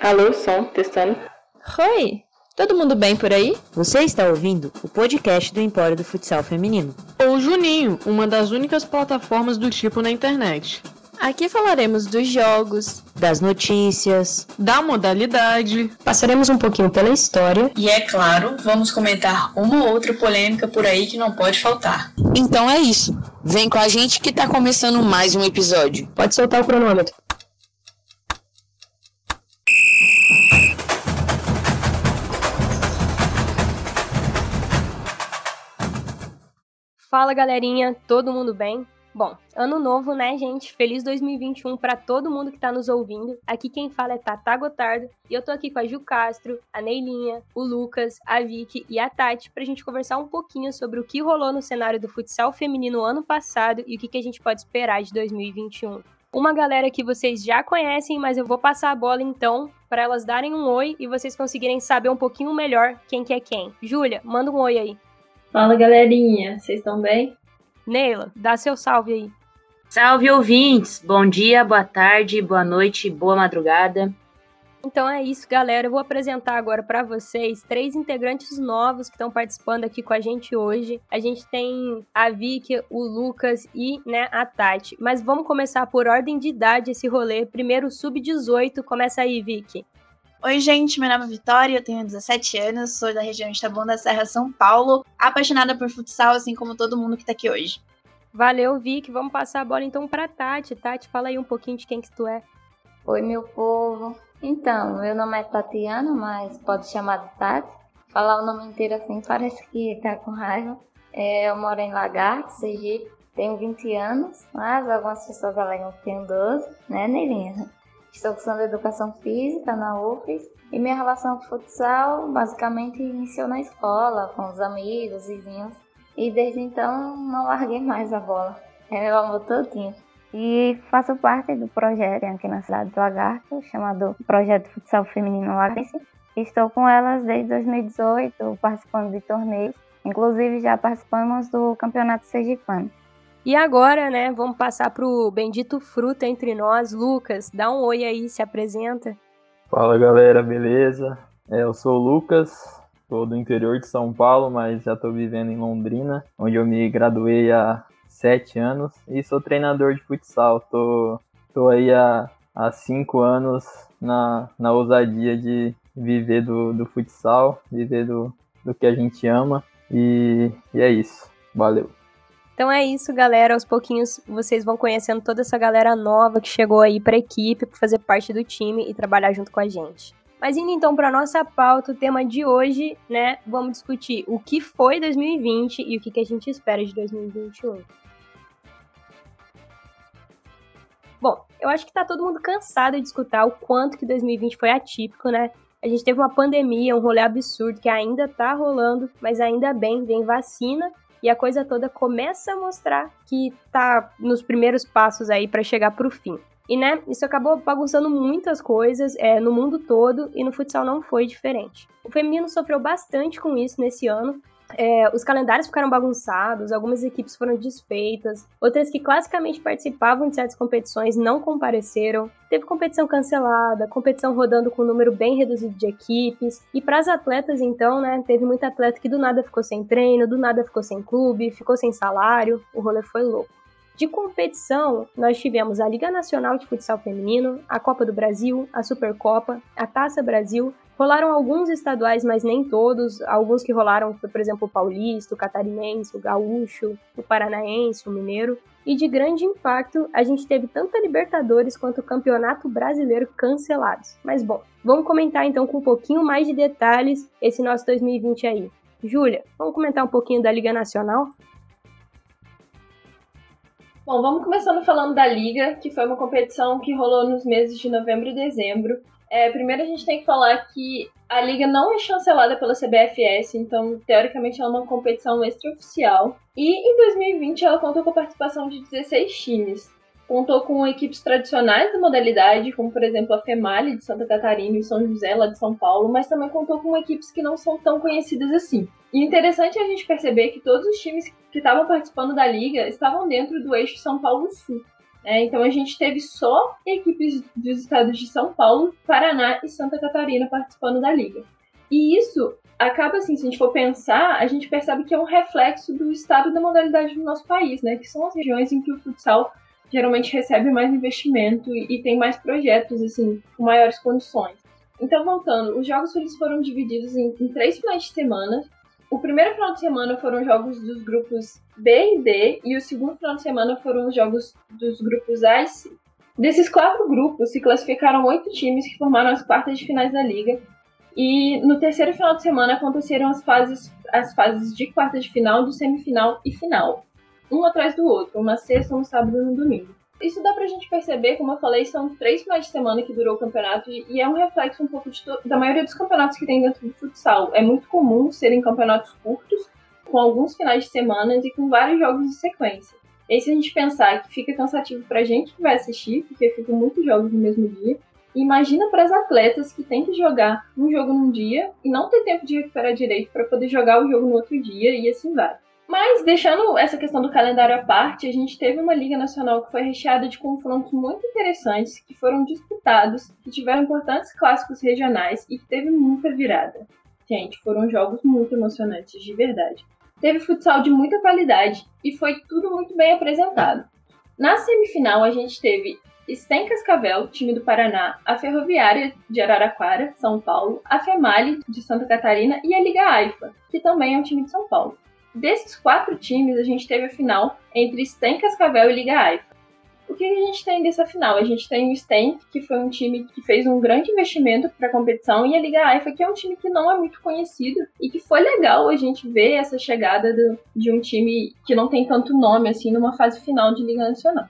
Alô, som, testando. Oi, todo mundo bem por aí? Você está ouvindo o podcast do Empório do Futsal Feminino. Ou Juninho, uma das únicas plataformas do tipo na internet. Aqui falaremos dos jogos, das notícias, da modalidade. Passaremos um pouquinho pela história. E é claro, vamos comentar uma ou outra polêmica por aí que não pode faltar. Então é isso. Vem com a gente que tá começando mais um episódio. Pode soltar o cronômetro. Fala galerinha, todo mundo bem? Bom, ano novo, né, gente? Feliz 2021 para todo mundo que tá nos ouvindo. Aqui quem fala é Tata Gotardo e eu tô aqui com a Ju Castro, a Neilinha, o Lucas, a Vicky e a Tati pra gente conversar um pouquinho sobre o que rolou no cenário do futsal feminino ano passado e o que, que a gente pode esperar de 2021. Uma galera que vocês já conhecem, mas eu vou passar a bola então para elas darem um oi e vocês conseguirem saber um pouquinho melhor quem que é quem. Júlia, manda um oi aí. Fala galerinha, vocês estão bem? Neila, dá seu salve aí. Salve ouvintes! Bom dia, boa tarde, boa noite, boa madrugada. Então é isso, galera. Eu vou apresentar agora para vocês três integrantes novos que estão participando aqui com a gente hoje. A gente tem a Vicky, o Lucas e né, a Tati. Mas vamos começar por ordem de idade esse rolê. Primeiro, sub-18. Começa aí, Vicky. Oi, gente, meu nome é Vitória, eu tenho 17 anos, sou da região de Taboão da Serra, São Paulo, apaixonada por futsal, assim como todo mundo que tá aqui hoje. Valeu, Vic. Vamos passar a bola então pra Tati. Tati, fala aí um pouquinho de quem que tu é. Oi, meu povo. Então, meu nome é Tatiana, mas pode chamar de Tati. Falar o nome inteiro assim parece que tá com raiva. É, eu moro em Lagarto, Sergipe, tenho 20 anos, mas algumas pessoas alegam que tenho 12, né, Neilinha? Estou cursando Educação Física na UFES e minha relação com futsal basicamente iniciou na escola, com os amigos, vizinhos. E desde então não larguei mais a bola. É meu amor todinho. E faço parte do projeto aqui na cidade do Lagarto, chamado Projeto Futsal Feminino Lagrense. Estou com elas desde 2018, participando de torneios. Inclusive já participamos do Campeonato Sergipano. E agora, né, vamos passar pro bendito fruta entre nós. Lucas, dá um oi aí, se apresenta. Fala galera, beleza? É, eu sou o Lucas, sou do interior de São Paulo, mas já estou vivendo em Londrina, onde eu me graduei há sete anos e sou treinador de futsal. Tô, tô aí há, há cinco anos na, na ousadia de viver do, do futsal, viver do, do que a gente ama e, e é isso. Valeu! Então é isso, galera. Aos pouquinhos vocês vão conhecendo toda essa galera nova que chegou aí para a equipe, para fazer parte do time e trabalhar junto com a gente. Mas indo então para nossa pauta, o tema de hoje, né? Vamos discutir o que foi 2020 e o que, que a gente espera de 2021. Bom, eu acho que tá todo mundo cansado de escutar o quanto que 2020 foi atípico, né? A gente teve uma pandemia, um rolê absurdo que ainda tá rolando, mas ainda bem, vem vacina e a coisa toda começa a mostrar que tá nos primeiros passos aí para chegar pro fim. E né, isso acabou bagunçando muitas coisas é, no mundo todo e no futsal não foi diferente. O feminino sofreu bastante com isso nesse ano, é, os calendários ficaram bagunçados, algumas equipes foram desfeitas, outras que classicamente participavam de certas competições não compareceram. Teve competição cancelada, competição rodando com um número bem reduzido de equipes. E para as atletas, então, né, teve muita atleta que do nada ficou sem treino, do nada ficou sem clube, ficou sem salário. O rolê foi louco. De competição, nós tivemos a Liga Nacional de Futsal Feminino, a Copa do Brasil, a Supercopa, a Taça Brasil, Rolaram alguns estaduais, mas nem todos. Alguns que rolaram foi, por exemplo, o paulista, o catarinense, o gaúcho, o paranaense, o mineiro. E de grande impacto, a gente teve tanto a Libertadores quanto o Campeonato Brasileiro cancelados. Mas bom, vamos comentar então com um pouquinho mais de detalhes esse nosso 2020 aí. Júlia, vamos comentar um pouquinho da Liga Nacional? Bom, vamos começando falando da Liga, que foi uma competição que rolou nos meses de novembro e dezembro. É, primeiro a gente tem que falar que a liga não é chancelada pela CBFS, então teoricamente ela é uma competição extraoficial. E em 2020 ela contou com a participação de 16 times. Contou com equipes tradicionais da modalidade, como por exemplo a FEMALI de Santa Catarina e São José lá de São Paulo, mas também contou com equipes que não são tão conhecidas assim. E interessante a gente perceber que todos os times que estavam participando da liga estavam dentro do eixo São Paulo Sul. É, então a gente teve só equipes dos estados de São Paulo, Paraná e Santa Catarina participando da liga. E isso acaba assim, se a gente for pensar, a gente percebe que é um reflexo do estado da modalidade do nosso país, né? Que são as regiões em que o futsal geralmente recebe mais investimento e tem mais projetos, assim, com maiores condições. Então, voltando, os jogos eles foram divididos em, em três finais de semana. O primeiro final de semana foram jogos dos grupos B e D, e o segundo final de semana foram os jogos dos grupos A e C. Desses quatro grupos se classificaram oito times que formaram as quartas de finais da liga. E no terceiro final de semana aconteceram as fases, as fases de quartas de final, do semifinal e final um atrás do outro, uma sexta, um sábado e um domingo. Isso dá pra gente perceber, como eu falei, são três finais de semana que durou o campeonato e é um reflexo um pouco da maioria dos campeonatos que tem dentro do futsal. É muito comum serem campeonatos curtos, com alguns finais de semana e com vários jogos de sequência. E aí, se a gente pensar que fica cansativo pra gente que vai assistir, porque ficam muitos jogos no mesmo dia, imagina para as atletas que têm que jogar um jogo num dia e não ter tempo de recuperar direito para poder jogar o jogo no outro dia e assim vai. Mas, deixando essa questão do calendário à parte, a gente teve uma Liga Nacional que foi recheada de confrontos muito interessantes, que foram disputados, que tiveram importantes clássicos regionais e que teve muita virada. Gente, foram jogos muito emocionantes, de verdade. Teve futsal de muita qualidade e foi tudo muito bem apresentado. Na semifinal, a gente teve Stem Cascavel, time do Paraná, a Ferroviária de Araraquara, São Paulo, a Female de Santa Catarina e a Liga AIFA, que também é um time de São Paulo. Desses quatro times, a gente teve a final entre Sten Cascavel e Liga AIFA. O que a gente tem dessa final? A gente tem o Sten, que foi um time que fez um grande investimento para a competição, e a Liga AIFA, que é um time que não é muito conhecido e que foi legal a gente ver essa chegada do, de um time que não tem tanto nome assim numa fase final de Liga Nacional.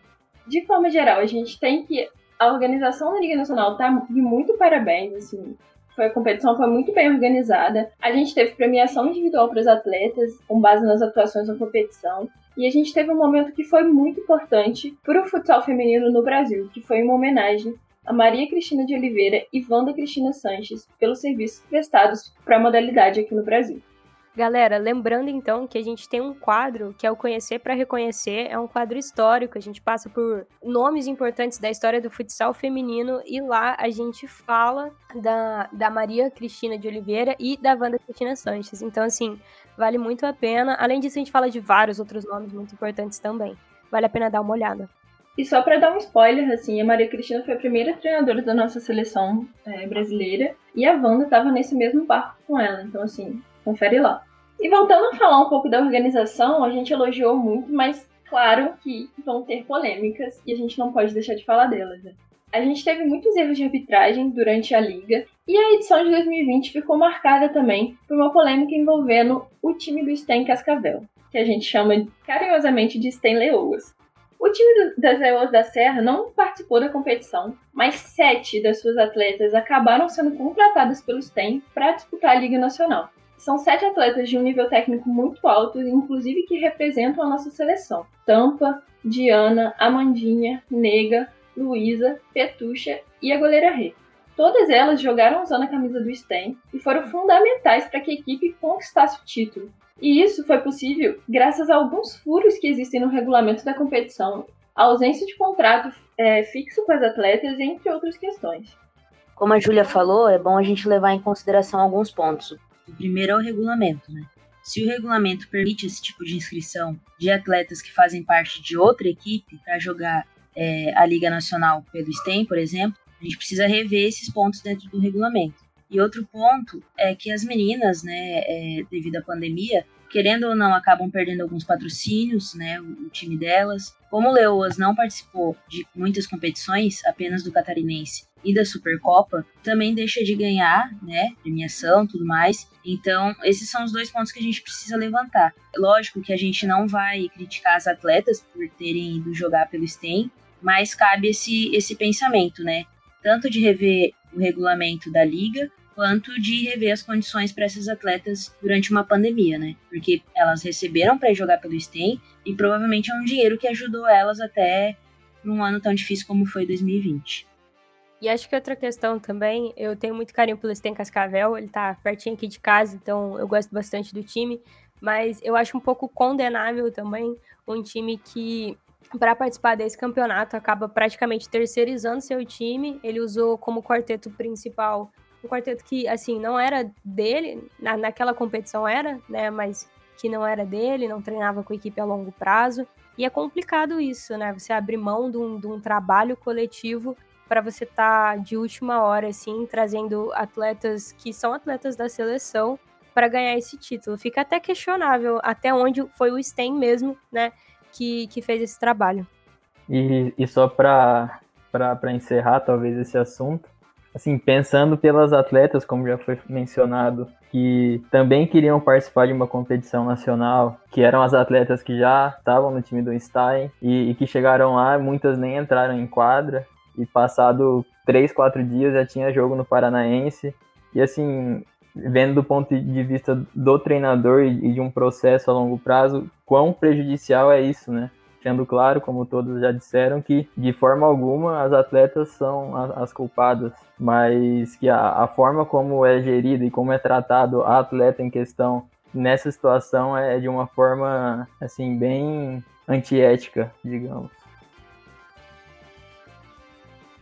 De forma geral, a gente tem que a organização da Liga Nacional tá de muito parabéns, assim. Foi a competição foi muito bem organizada. A gente teve premiação individual para os atletas, com base nas atuações na competição. E a gente teve um momento que foi muito importante para o futsal feminino no Brasil, que foi uma homenagem a Maria Cristina de Oliveira e Wanda Cristina Sanches pelos serviços prestados para a modalidade aqui no Brasil. Galera, lembrando então que a gente tem um quadro que é o Conhecer para Reconhecer, é um quadro histórico, a gente passa por nomes importantes da história do futsal feminino e lá a gente fala da, da Maria Cristina de Oliveira e da Wanda Cristina Sanches. Então, assim, vale muito a pena. Além disso, a gente fala de vários outros nomes muito importantes também. Vale a pena dar uma olhada. E só para dar um spoiler, assim, a Maria Cristina foi a primeira treinadora da nossa seleção é, brasileira e a Wanda estava nesse mesmo barco com ela. Então, assim, confere lá. E voltando a falar um pouco da organização, a gente elogiou muito, mas claro que vão ter polêmicas e a gente não pode deixar de falar delas. Né? A gente teve muitos erros de arbitragem durante a liga e a edição de 2020 ficou marcada também por uma polêmica envolvendo o time do Sten Cascavel, que a gente chama carinhosamente de Sten Leoas. O time das Leoas da Serra não participou da competição, mas sete das suas atletas acabaram sendo contratadas pelo STEM para disputar a Liga Nacional. São sete atletas de um nível técnico muito alto, inclusive que representam a nossa seleção: Tampa, Diana, Amandinha, Nega, Luísa, Petucha e a goleira Rê. Todas elas jogaram usando a camisa do STEM e foram fundamentais para que a equipe conquistasse o título. E isso foi possível graças a alguns furos que existem no regulamento da competição, a ausência de contrato é, fixo com as atletas, entre outras questões. Como a Júlia falou, é bom a gente levar em consideração alguns pontos. O primeiro é o regulamento, né? Se o regulamento permite esse tipo de inscrição de atletas que fazem parte de outra equipe para jogar é, a Liga Nacional pelo STEM, por exemplo, a gente precisa rever esses pontos dentro do regulamento. E outro ponto é que as meninas, né, é, devido à pandemia, querendo ou não, acabam perdendo alguns patrocínios, né, o, o time delas. Como o Leoas não participou de muitas competições, apenas do Catarinense e da Supercopa, também deixa de ganhar, né, premiação, tudo mais. Então, esses são os dois pontos que a gente precisa levantar. Lógico que a gente não vai criticar as atletas por terem ido jogar pelo STEM, mas cabe esse, esse pensamento, né? Tanto de rever o regulamento da liga, quanto de rever as condições para essas atletas durante uma pandemia, né? Porque elas receberam para jogar pelo STEM e provavelmente é um dinheiro que ajudou elas até num ano tão difícil como foi 2020. E acho que outra questão também, eu tenho muito carinho pelo Sten Cascavel, ele tá pertinho aqui de casa, então eu gosto bastante do time, mas eu acho um pouco condenável também um time que para participar desse campeonato, acaba praticamente terceirizando seu time. Ele usou como quarteto principal um quarteto que, assim, não era dele, na, naquela competição era, né, mas que não era dele, não treinava com a equipe a longo prazo. E é complicado isso, né? Você abrir mão de um, de um trabalho coletivo para você estar tá de última hora, assim, trazendo atletas que são atletas da seleção para ganhar esse título. Fica até questionável até onde foi o Sten mesmo, né, que, que fez esse trabalho. E, e só para encerrar, talvez, esse assunto, assim, pensando pelas atletas, como já foi mencionado, que também queriam participar de uma competição nacional, que eram as atletas que já estavam no time do Stein e, e que chegaram lá, muitas nem entraram em quadra, e passado três, quatro dias já tinha jogo no Paranaense. E assim, vendo do ponto de vista do treinador e de um processo a longo prazo, quão prejudicial é isso, né? Sendo claro, como todos já disseram, que de forma alguma as atletas são as culpadas, mas que a, a forma como é gerido e como é tratado a atleta em questão nessa situação é de uma forma, assim, bem antiética, digamos.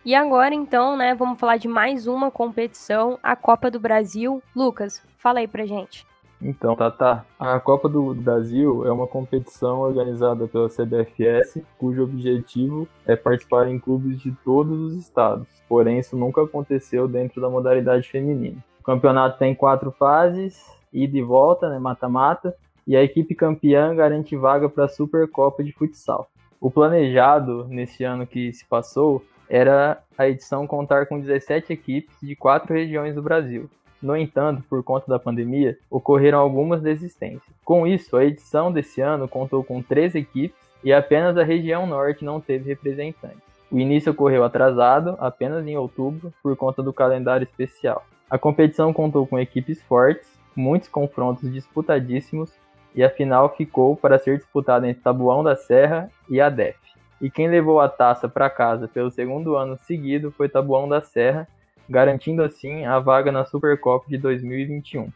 E agora, então, né, vamos falar de mais uma competição, a Copa do Brasil. Lucas, fala aí pra gente. Então, tá, tá. A Copa do Brasil é uma competição organizada pela CBFS, cujo objetivo é participar em clubes de todos os estados. Porém, isso nunca aconteceu dentro da modalidade feminina. O campeonato tem quatro fases, ida e volta, né, mata-mata, e a equipe campeã garante vaga para a Supercopa de Futsal. O planejado nesse ano que se passou era a edição contar com 17 equipes de quatro regiões do Brasil. No entanto, por conta da pandemia, ocorreram algumas desistências. Com isso, a edição desse ano contou com três equipes e apenas a região norte não teve representantes. O início ocorreu atrasado, apenas em outubro, por conta do calendário especial. A competição contou com equipes fortes, muitos confrontos disputadíssimos e a final ficou para ser disputada entre Tabuão da Serra e a DEF e quem levou a taça para casa pelo segundo ano seguido foi Tabuão da Serra, garantindo assim a vaga na Supercopa de 2021.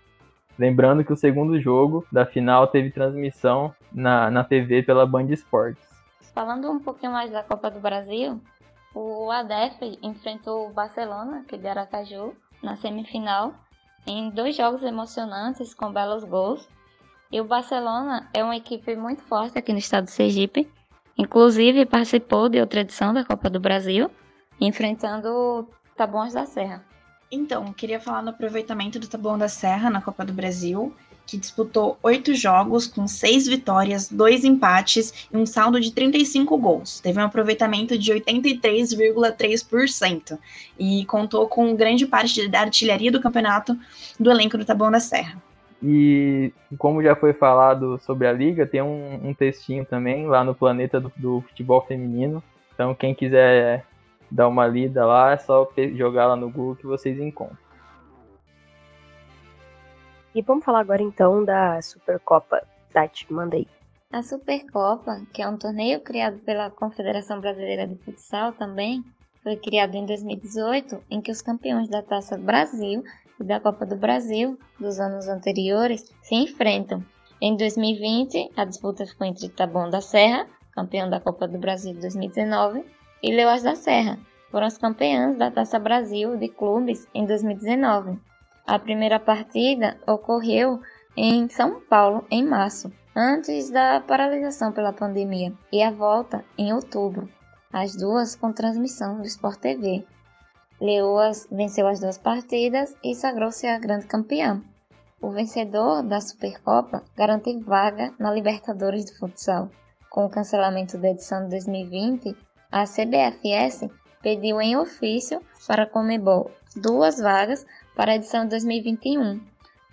Lembrando que o segundo jogo da final teve transmissão na, na TV pela Band Esportes. Falando um pouquinho mais da Copa do Brasil, o ADEF enfrentou o Barcelona, aqui de Aracaju, na semifinal, em dois jogos emocionantes com belos gols. E o Barcelona é uma equipe muito forte aqui no estado do Sergipe, Inclusive, participou de outra edição da Copa do Brasil, enfrentando Taboões da Serra. Então, queria falar no aproveitamento do Taboão da Serra na Copa do Brasil, que disputou oito jogos com seis vitórias, dois empates e um saldo de 35 gols. Teve um aproveitamento de 83,3% e contou com grande parte da artilharia do campeonato do elenco do Taboão da Serra. E como já foi falado sobre a liga, tem um, um textinho também lá no Planeta do, do, Futebol Feminino. Então quem quiser dar uma lida lá, é só jogar lá no Google que vocês encontram. E vamos falar agora então da Supercopa. Tati, manda aí. A Supercopa, que é um torneio criado pela Confederação Brasileira de Futsal também, foi criado em 2018, em que os campeões da Taça Brasil e da Copa do Brasil dos anos anteriores se enfrentam. Em 2020, a disputa ficou entre Taboão da Serra, campeão da Copa do Brasil de 2019, e Leoas da Serra, foram as campeãs da Taça Brasil de clubes em 2019. A primeira partida ocorreu em São Paulo em março, antes da paralisação pela pandemia, e a volta em outubro, as duas com transmissão do Sport TV. Leoas venceu as duas partidas e sagrou-se a grande campeã. O vencedor da Supercopa garante vaga na Libertadores de Futsal. Com o cancelamento da edição de 2020, a CBFS pediu em ofício para a Comebol duas vagas para a edição de 2021.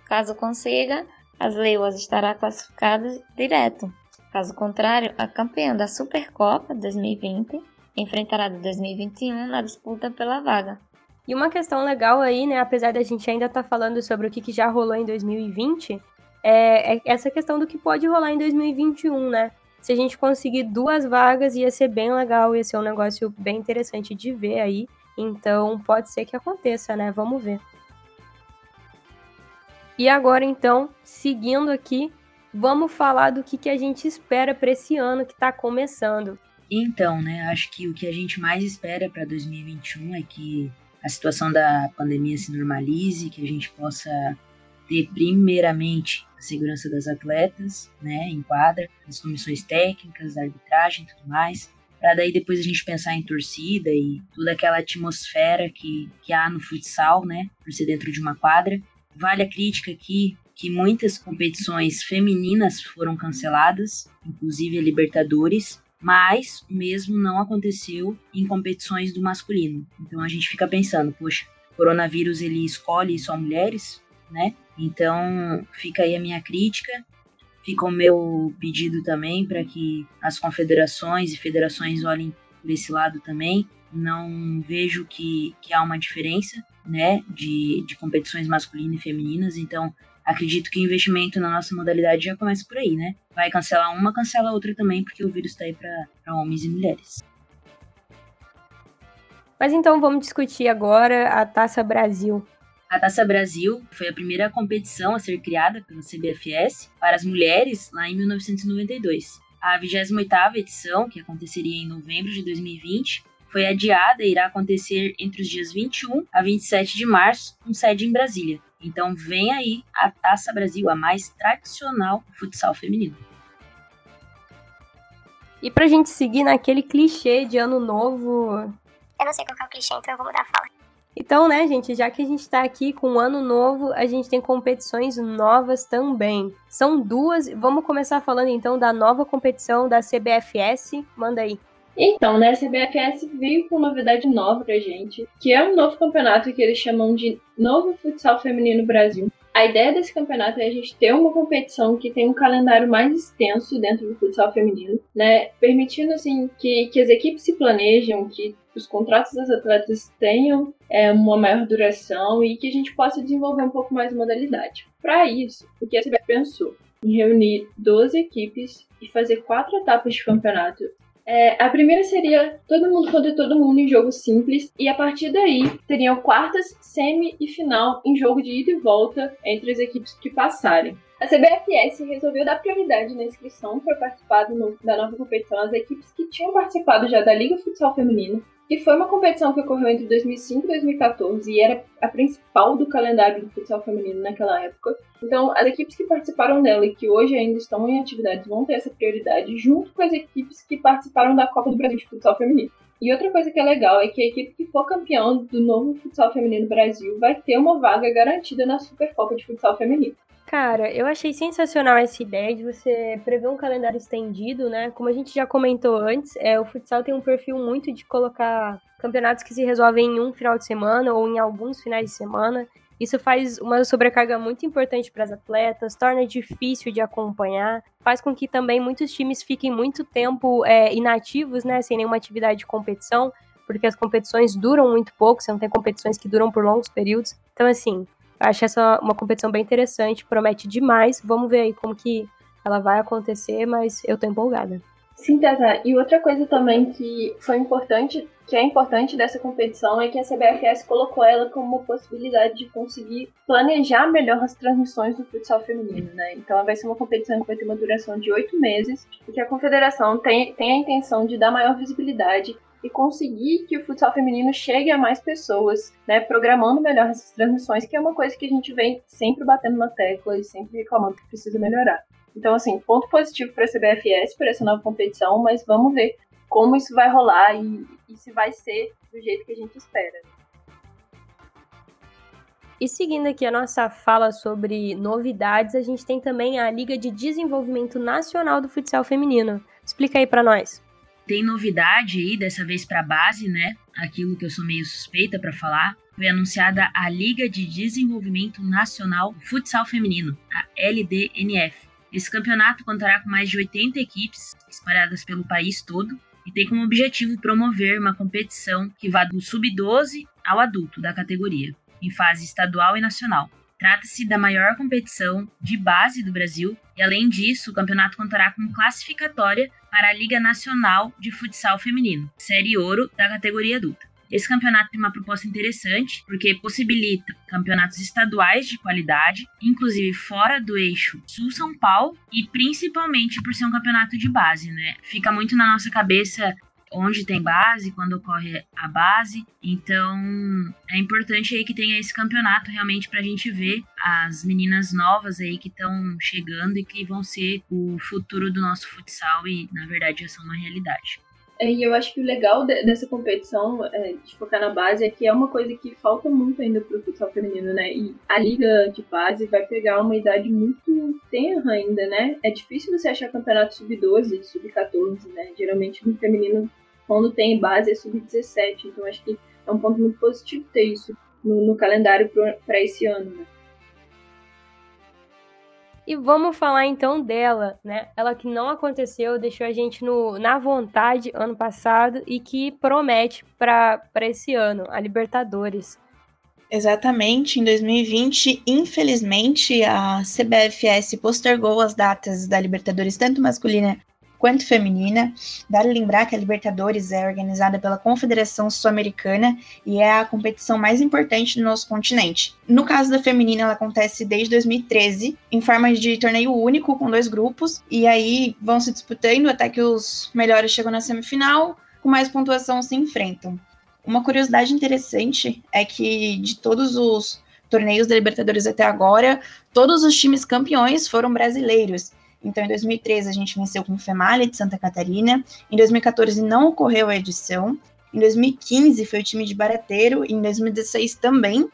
Caso consiga, as Leoas estará classificadas direto. Caso contrário, a campeã da Supercopa 2020 enfrentará de 2021 na disputa pela vaga. E uma questão legal aí, né, apesar da gente ainda estar tá falando sobre o que, que já rolou em 2020, é, é essa questão do que pode rolar em 2021, né? Se a gente conseguir duas vagas, ia ser bem legal, ia ser um negócio bem interessante de ver aí. Então, pode ser que aconteça, né? Vamos ver. E agora, então, seguindo aqui, vamos falar do que, que a gente espera para esse ano que está começando. Então, né, acho que o que a gente mais espera para 2021 é que a situação da pandemia se normalize, que a gente possa ter primeiramente a segurança das atletas, né, em quadra, as comissões técnicas, da arbitragem e tudo mais, para daí depois a gente pensar em torcida e toda aquela atmosfera que, que há no futsal, né, por ser dentro de uma quadra. Vale a crítica aqui que muitas competições femininas foram canceladas, inclusive a Libertadores, mas o mesmo não aconteceu em competições do masculino. Então a gente fica pensando, poxa, o coronavírus ele escolhe só mulheres, né? Então fica aí a minha crítica Fica o meu pedido também para que as confederações e federações olhem por esse lado também. Não vejo que, que há uma diferença né, de, de competições masculinas e femininas, então acredito que o investimento na nossa modalidade já começa por aí, né? Vai cancelar uma, cancela a outra também, porque o vírus está aí para homens e mulheres. Mas então vamos discutir agora a Taça Brasil. A Taça Brasil foi a primeira competição a ser criada pela CBFS para as mulheres lá em 1992. A 28ª edição, que aconteceria em novembro de 2020, foi adiada e irá acontecer entre os dias 21 a 27 de março, com sede em Brasília. Então vem aí a Taça Brasil, a mais tradicional futsal feminino. E pra gente seguir naquele clichê de ano novo. Eu não sei qual é o clichê, então eu vou mudar a fala. Então, né, gente, já que a gente está aqui com um ano novo, a gente tem competições novas também. São duas. Vamos começar falando então da nova competição da CBFS. Manda aí. Então, né, a CBFS veio com novidade nova pra gente, que é um novo campeonato que eles chamam de Novo Futsal Feminino Brasil. A ideia desse campeonato é a gente ter uma competição que tem um calendário mais extenso dentro do futsal feminino, né? Permitindo assim que, que as equipes se planejam, que os contratos das atletas tenham é, uma maior duração e que a gente possa desenvolver um pouco mais modalidade. Para isso, o que a CBF pensou? Em reunir 12 equipes e fazer quatro etapas de campeonato é, a primeira seria todo mundo contra todo mundo em jogo simples, e a partir daí teriam quartas, semi e final em jogo de ida e volta entre as equipes que passarem. A CBFS resolveu dar prioridade na inscrição para participar do, da nova competição às equipes que tinham participado já da Liga Futsal Feminina que foi uma competição que ocorreu entre 2005 e 2014 e era a principal do calendário do futsal feminino naquela época. Então, as equipes que participaram dela e que hoje ainda estão em atividades vão ter essa prioridade, junto com as equipes que participaram da Copa do Brasil de Futsal Feminino. E outra coisa que é legal é que a equipe que for campeão do novo Futsal Feminino Brasil vai ter uma vaga garantida na Supercopa de Futsal Feminino. Cara, eu achei sensacional essa ideia de você prever um calendário estendido, né? Como a gente já comentou antes, é, o futsal tem um perfil muito de colocar campeonatos que se resolvem em um final de semana ou em alguns finais de semana. Isso faz uma sobrecarga muito importante para as atletas, torna difícil de acompanhar, faz com que também muitos times fiquem muito tempo é, inativos, né? Sem nenhuma atividade de competição, porque as competições duram muito pouco, você não tem competições que duram por longos períodos. Então, assim, Acho essa uma competição bem interessante, promete demais. Vamos ver aí como que ela vai acontecer, mas eu tô empolgada. Sim, Tata. E outra coisa também que foi importante, que é importante dessa competição, é que a CBFS colocou ela como uma possibilidade de conseguir planejar melhor as transmissões do futsal feminino, né? Então vai ser uma competição que vai ter uma duração de oito meses e que a confederação tem, tem a intenção de dar maior visibilidade e conseguir que o futsal feminino chegue a mais pessoas, né, programando melhor essas transmissões, que é uma coisa que a gente vem sempre batendo na tecla e sempre reclamando que precisa melhorar. Então, assim, ponto positivo para a CBFS, para essa nova competição, mas vamos ver como isso vai rolar e, e se vai ser do jeito que a gente espera. E seguindo aqui a nossa fala sobre novidades, a gente tem também a Liga de Desenvolvimento Nacional do Futsal Feminino. Explica aí para nós. Tem novidade aí, dessa vez para base, né? Aquilo que eu sou meio suspeita para falar. Foi anunciada a Liga de Desenvolvimento Nacional Futsal Feminino, a LDNF. Esse campeonato contará com mais de 80 equipes espalhadas pelo país todo e tem como objetivo promover uma competição que vá do sub-12 ao adulto da categoria, em fase estadual e nacional. Trata-se da maior competição de base do Brasil e, além disso, o campeonato contará com classificatória para a Liga Nacional de Futsal Feminino, Série Ouro da categoria adulta. Esse campeonato tem uma proposta interessante, porque possibilita campeonatos estaduais de qualidade, inclusive fora do eixo Sul-São Paulo, e principalmente por ser um campeonato de base, né? Fica muito na nossa cabeça onde tem base, quando ocorre a base. Então é importante aí que tenha esse campeonato realmente para a gente ver as meninas novas aí que estão chegando e que vão ser o futuro do nosso futsal e na verdade já são uma realidade. É, e eu acho que o legal de, dessa competição, é, de focar na base, é que é uma coisa que falta muito ainda pro futsal feminino, né? E a liga de base vai pegar uma idade muito tenra ainda, né? É difícil você achar campeonato sub-12, sub-14, né? Geralmente no feminino, quando tem base, é sub-17. Então acho que é um ponto muito positivo ter isso no, no calendário para esse ano, né? E vamos falar então dela, né? Ela que não aconteceu, deixou a gente no, na vontade ano passado e que promete para esse ano, a Libertadores. Exatamente, em 2020, infelizmente, a CBFS postergou as datas da Libertadores, tanto masculina quanto feminina. Vale lembrar que a Libertadores é organizada pela Confederação Sul-Americana e é a competição mais importante do nosso continente. No caso da feminina, ela acontece desde 2013, em forma de torneio único, com dois grupos, e aí vão se disputando até que os melhores chegam na semifinal, com mais pontuação se enfrentam. Uma curiosidade interessante é que de todos os torneios da Libertadores até agora, todos os times campeões foram brasileiros. Então, em 2013, a gente venceu com o Female de Santa Catarina. Em 2014, não ocorreu a edição. Em 2015, foi o time de Barateiro. Em 2016, também.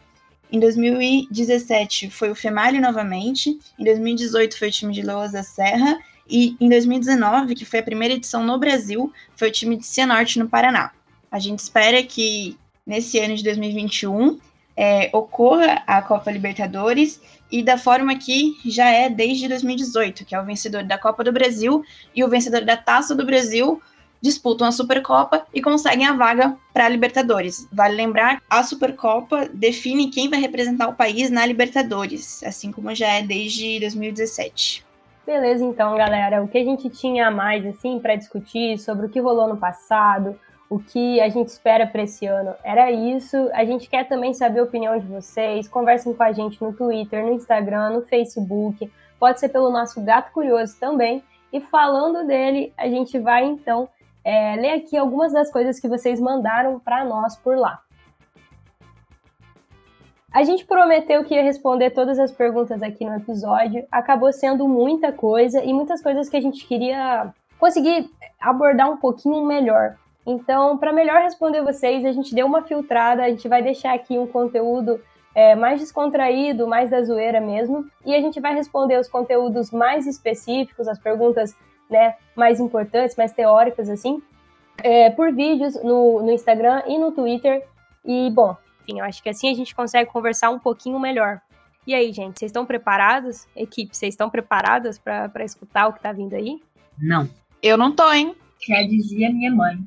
Em 2017, foi o Female novamente. Em 2018, foi o time de Leoas da Serra. E em 2019, que foi a primeira edição no Brasil, foi o time de Cianorte, no Paraná. A gente espera que nesse ano de 2021 é, ocorra a Copa Libertadores e da forma que já é desde 2018, que é o vencedor da Copa do Brasil e o vencedor da Taça do Brasil disputam a Supercopa e conseguem a vaga para a Libertadores. Vale lembrar, a Supercopa define quem vai representar o país na Libertadores, assim como já é desde 2017. Beleza, então, galera, o que a gente tinha mais assim para discutir sobre o que rolou no passado, o que a gente espera para esse ano. Era isso. A gente quer também saber a opinião de vocês. Conversem com a gente no Twitter, no Instagram, no Facebook. Pode ser pelo nosso Gato Curioso também. E falando dele, a gente vai então é, ler aqui algumas das coisas que vocês mandaram para nós por lá. A gente prometeu que ia responder todas as perguntas aqui no episódio. Acabou sendo muita coisa e muitas coisas que a gente queria conseguir abordar um pouquinho melhor. Então, para melhor responder vocês, a gente deu uma filtrada, a gente vai deixar aqui um conteúdo é, mais descontraído, mais da zoeira mesmo, e a gente vai responder os conteúdos mais específicos, as perguntas né, mais importantes, mais teóricas, assim, é, por vídeos no, no Instagram e no Twitter. E, bom, enfim, eu acho que assim a gente consegue conversar um pouquinho melhor. E aí, gente, vocês estão preparados? Equipe, vocês estão preparadas para escutar o que tá vindo aí? Não. Eu não tô, hein? Já dizia minha mãe.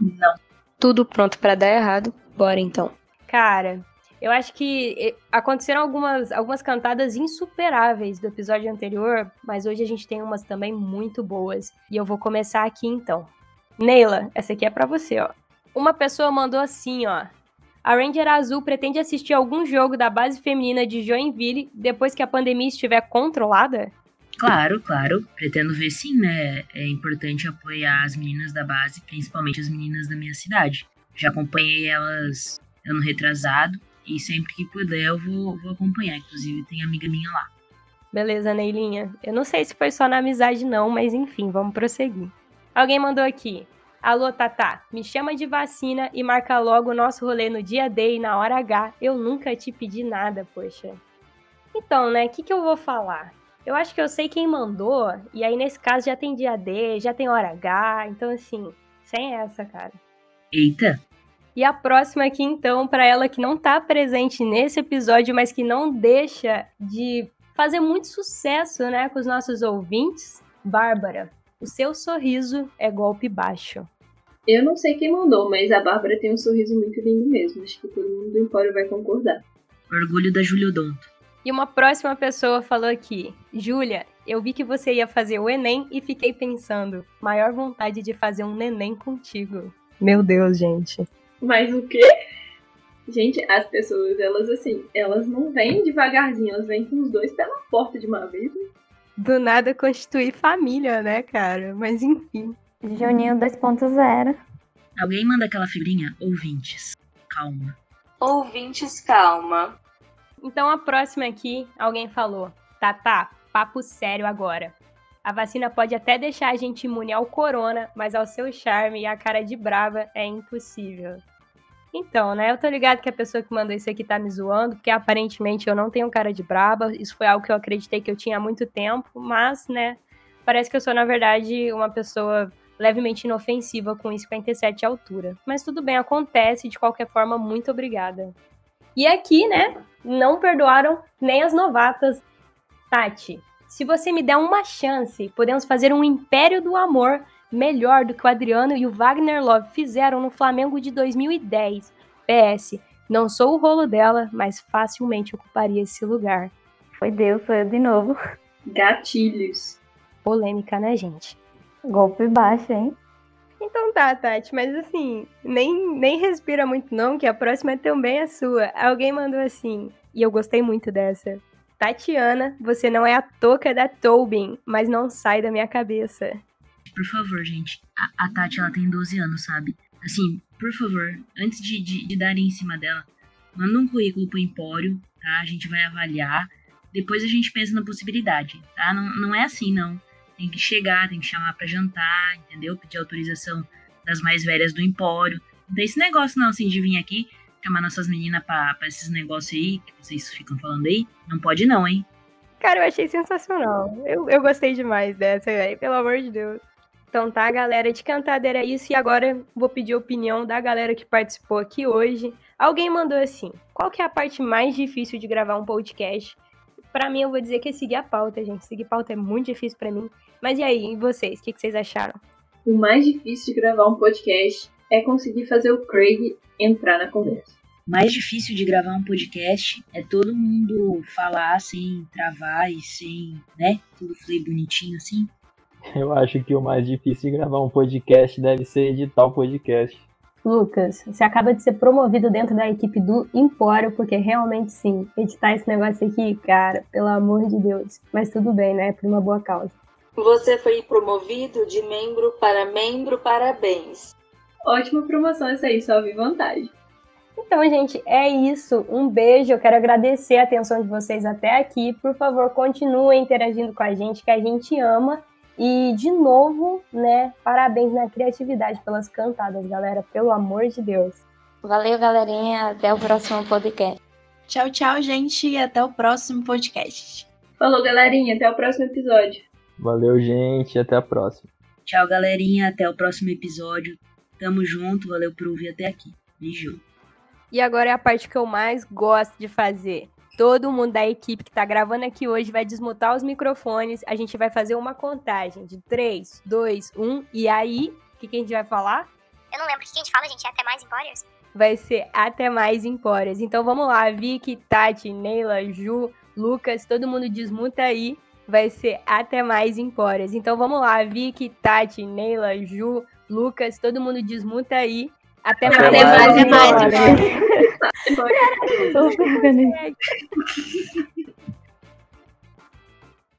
Não. Tudo pronto para dar errado. Bora então. Cara, eu acho que aconteceram algumas, algumas cantadas insuperáveis do episódio anterior, mas hoje a gente tem umas também muito boas. E eu vou começar aqui então. Neila, essa aqui é para você, ó. Uma pessoa mandou assim, ó. A Ranger Azul pretende assistir algum jogo da base feminina de Joinville depois que a pandemia estiver controlada? Claro, claro. Pretendo ver sim, né? É importante apoiar as meninas da base, principalmente as meninas da minha cidade. Já acompanhei elas ano retrasado e sempre que puder eu vou, vou acompanhar. Inclusive tem amiga minha lá. Beleza, Neilinha. Eu não sei se foi só na amizade não, mas enfim, vamos prosseguir. Alguém mandou aqui. Alô, Tatá, me chama de vacina e marca logo o nosso rolê no dia D e na hora H. Eu nunca te pedi nada, poxa. Então, né, o que, que eu vou falar? Eu acho que eu sei quem mandou, e aí nesse caso já tem dia D, já tem hora H, então assim, sem essa, cara. Eita! E a próxima aqui, então, para ela que não tá presente nesse episódio, mas que não deixa de fazer muito sucesso, né, com os nossos ouvintes, Bárbara. O seu sorriso é golpe baixo. Eu não sei quem mandou, mas a Bárbara tem um sorriso muito lindo mesmo. Acho que todo mundo do Empório vai concordar. Orgulho da Júlia Odonto. E uma próxima pessoa falou aqui: Júlia, eu vi que você ia fazer o Enem e fiquei pensando, maior vontade de fazer um neném contigo. Meu Deus, gente. Mas o quê? Gente, as pessoas, elas assim, elas não vêm devagarzinho, elas vêm com os dois pela porta de uma vez. Né? Do nada constituir família, né, cara? Mas enfim. Juninho 2.0. Alguém manda aquela figurinha? Ouvintes, calma. Ouvintes, calma. Então a próxima aqui, alguém falou. Tá, tá, papo sério agora. A vacina pode até deixar a gente imune ao corona, mas ao seu charme e a cara de brava é impossível. Então, né, eu tô ligado que a pessoa que mandou isso aqui tá me zoando, porque aparentemente eu não tenho cara de braba, isso foi algo que eu acreditei que eu tinha há muito tempo, mas, né, parece que eu sou, na verdade, uma pessoa levemente inofensiva com 1,57 de altura. Mas tudo bem, acontece, de qualquer forma, muito obrigada. E aqui, né, não perdoaram nem as novatas. Tati, se você me der uma chance, podemos fazer um império do amor melhor do que o Adriano e o Wagner Love fizeram no Flamengo de 2010. PS, não sou o rolo dela, mas facilmente ocuparia esse lugar. Foi Deus, foi eu de novo. Gatilhos. Polêmica, né, gente? Golpe baixo, hein? Então tá, Tati, mas assim, nem, nem respira muito não, que a próxima é também a sua. Alguém mandou assim, e eu gostei muito dessa. Tatiana, você não é a toca da Tobin, mas não sai da minha cabeça. Por favor, gente, a, a Tati, ela tem 12 anos, sabe? Assim, por favor, antes de, de, de darem em cima dela, manda um currículo pro Empório, tá? A gente vai avaliar. Depois a gente pensa na possibilidade, tá? Não, não é assim, não. Tem que chegar, tem que chamar para jantar, entendeu? Pedir autorização das mais velhas do Empório. Não tem esse negócio, não, assim, de vir aqui chamar nossas meninas pra, pra esses negócios aí que vocês ficam falando aí. Não pode, não, hein? Cara, eu achei sensacional. Eu, eu gostei demais dessa, velho. Pelo amor de Deus. Então tá, galera, de cantada era isso. E agora vou pedir a opinião da galera que participou aqui hoje. Alguém mandou assim: qual que é a parte mais difícil de gravar um podcast? Para mim, eu vou dizer que é seguir a pauta, gente. Seguir pauta é muito difícil para mim. Mas e aí, e vocês? O que, que vocês acharam? O mais difícil de gravar um podcast é conseguir fazer o Craig entrar na conversa. O mais difícil de gravar um podcast é todo mundo falar sem travar e sem, né? Tudo fluir bonitinho assim. Eu acho que o mais difícil de gravar um podcast deve ser editar o podcast. Lucas, você acaba de ser promovido dentro da equipe do Empório, porque realmente sim, editar esse negócio aqui, cara, pelo amor de Deus. Mas tudo bem, né? Por uma boa causa. Você foi promovido de membro para membro, parabéns. Ótima promoção essa aí, só vi vantagem. Então, gente, é isso. Um beijo. Eu quero agradecer a atenção de vocês até aqui. Por favor, continuem interagindo com a gente, que a gente ama. E, de novo, né, parabéns na criatividade pelas cantadas, galera. Pelo amor de Deus. Valeu, galerinha. Até o próximo podcast. Tchau, tchau, gente. E até o próximo podcast. Falou, galerinha. Até o próximo episódio. Valeu, gente. Até a próxima. Tchau, galerinha. Até o próximo episódio. Tamo junto. Valeu por ouvir até aqui. Beijo. E agora é a parte que eu mais gosto de fazer. Todo mundo da equipe que tá gravando aqui hoje vai desmutar os microfones. A gente vai fazer uma contagem de 3, 2, 1. E aí, o que, que a gente vai falar? Eu não lembro o que a gente fala, gente. É até mais Empórios? Vai ser até mais Empórios. Então vamos lá, Vicky, Tati, Neila, Ju, Lucas, todo mundo desmuta aí. Vai ser até mais Empórios. Então vamos lá, Vicky, Tati, Neila, Ju, Lucas, todo mundo desmuta aí. Até, Até mais. mais, mais, mais. mais.